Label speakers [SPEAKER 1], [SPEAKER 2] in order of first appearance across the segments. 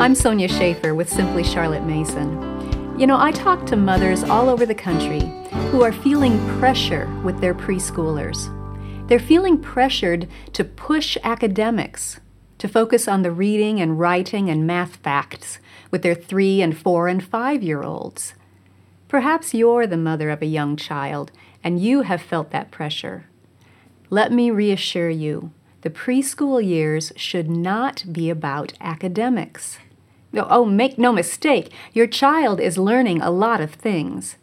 [SPEAKER 1] Mm. I'm Sonya Shafer with Simply Charlotte Mason. You know, I talk to mothers all over the country who are feeling pressure with their preschoolers. They're feeling pressured to push academics, to focus on the reading and writing and math facts with their three and four and five year olds. Perhaps you're the mother of a young child and you have felt that pressure. Let me reassure you the preschool years should not be about academics. Oh, make no mistake, your child is learning a lot of things.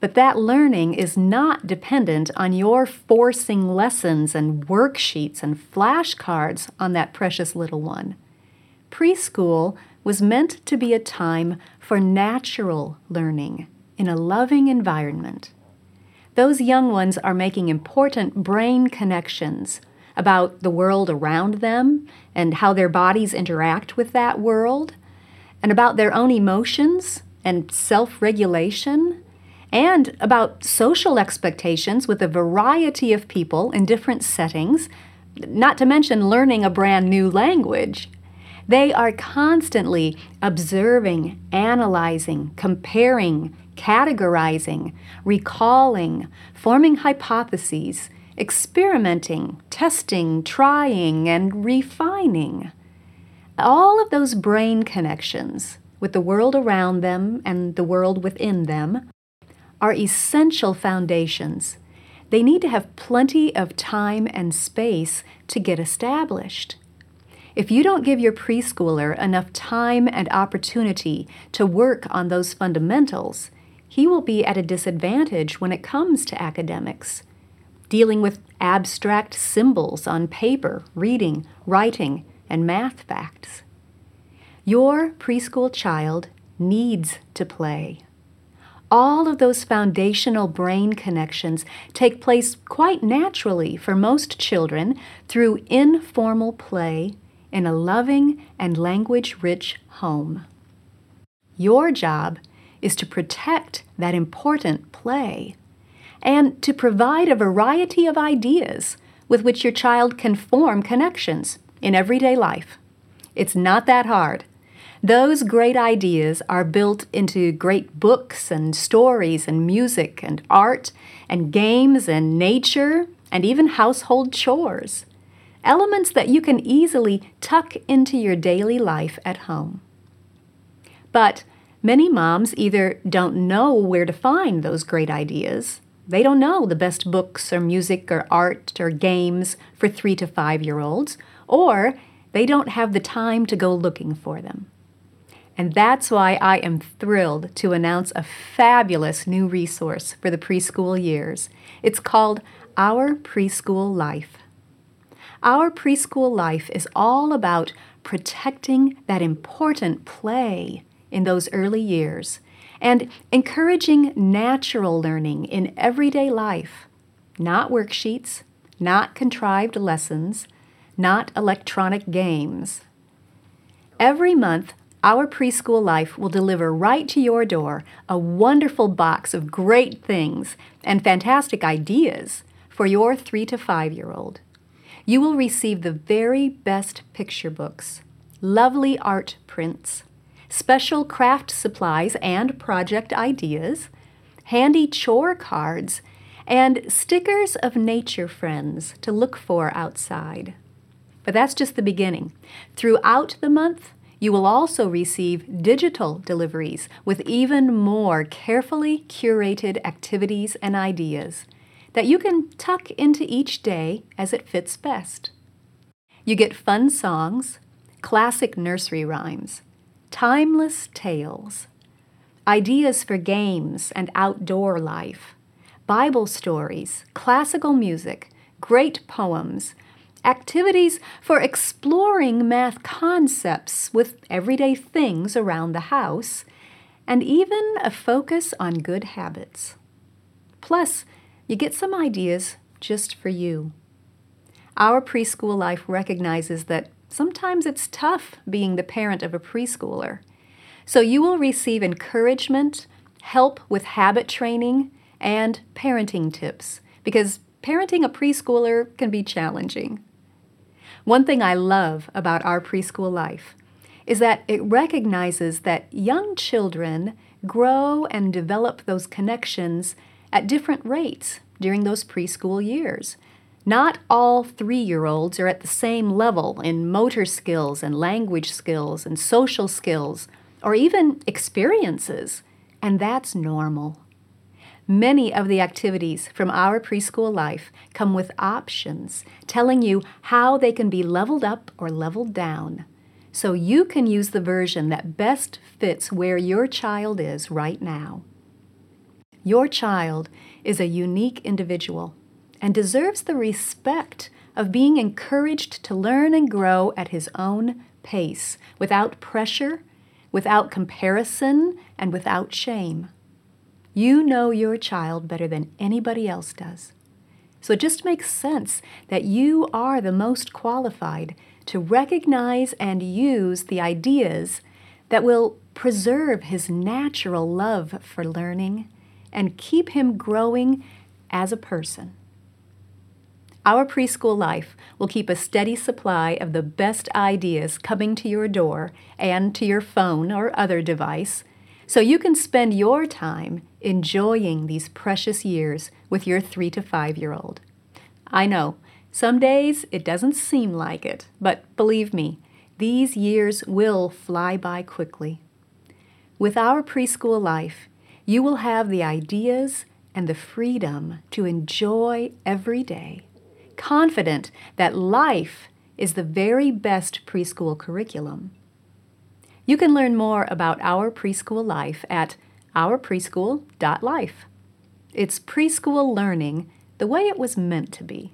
[SPEAKER 1] But that learning is not dependent on your forcing lessons and worksheets and flashcards on that precious little one. Preschool was meant to be a time for natural learning in a loving environment. Those young ones are making important brain connections about the world around them and how their bodies interact with that world, and about their own emotions and self regulation, and about social expectations with a variety of people in different settings, not to mention learning a brand new language. They are constantly observing, analyzing, comparing, categorizing, recalling, forming hypotheses, experimenting, testing, trying, and refining. All of those brain connections with the world around them and the world within them are essential foundations. They need to have plenty of time and space to get established. If you don't give your preschooler enough time and opportunity to work on those fundamentals, he will be at a disadvantage when it comes to academics dealing with abstract symbols on paper, reading, writing, and math facts. Your preschool child needs to play. All of those foundational brain connections take place quite naturally for most children through informal play in a loving and language rich home. Your job is to protect that important play and to provide a variety of ideas with which your child can form connections in everyday life. It's not that hard. Those great ideas are built into great books and stories and music and art and games and nature and even household chores. Elements that you can easily tuck into your daily life at home. But many moms either don't know where to find those great ideas they don't know the best books or music or art or games for three to five year olds, or they don't have the time to go looking for them. And that's why I am thrilled to announce a fabulous new resource for the preschool years. It's called Our Preschool Life. Our preschool life is all about protecting that important play in those early years and encouraging natural learning in everyday life, not worksheets, not contrived lessons, not electronic games. Every month, our preschool life will deliver right to your door a wonderful box of great things and fantastic ideas for your three to five year old. You will receive the very best picture books, lovely art prints, special craft supplies and project ideas, handy chore cards, and stickers of nature friends to look for outside. But that's just the beginning. Throughout the month, you will also receive digital deliveries with even more carefully curated activities and ideas that you can tuck into each day as it fits best. You get fun songs, classic nursery rhymes, timeless tales, ideas for games and outdoor life, Bible stories, classical music, great poems, activities for exploring math concepts with everyday things around the house, and even a focus on good habits. Plus, you get some ideas just for you. Our preschool life recognizes that Sometimes it's tough being the parent of a preschooler. So you will receive encouragement, help with habit training, and parenting tips because parenting a preschooler can be challenging. One thing I love about our preschool life is that it recognizes that young children grow and develop those connections at different rates during those preschool years. Not all three year olds are at the same level in motor skills and language skills and social skills or even experiences, and that's normal. Many of the activities from our preschool life come with options telling you how they can be leveled up or leveled down. So you can use the version that best fits where your child is right now. Your child is a unique individual and deserves the respect of being encouraged to learn and grow at his own pace, without pressure, without comparison, and without shame. You know your child better than anybody else does. So it just makes sense that you are the most qualified to recognize and use the ideas that will preserve his natural love for learning and keep him growing as a person. Our preschool life will keep a steady supply of the best ideas coming to your door and to your phone or other device so you can spend your time enjoying these precious years with your three to five year old. I know, some days it doesn't seem like it, but believe me, these years will fly by quickly. With our preschool life, you will have the ideas and the freedom to enjoy every day confident that life is the very best preschool curriculum. You can learn more about our preschool life at ourpreschool.life. It's preschool learning the way it was meant to be.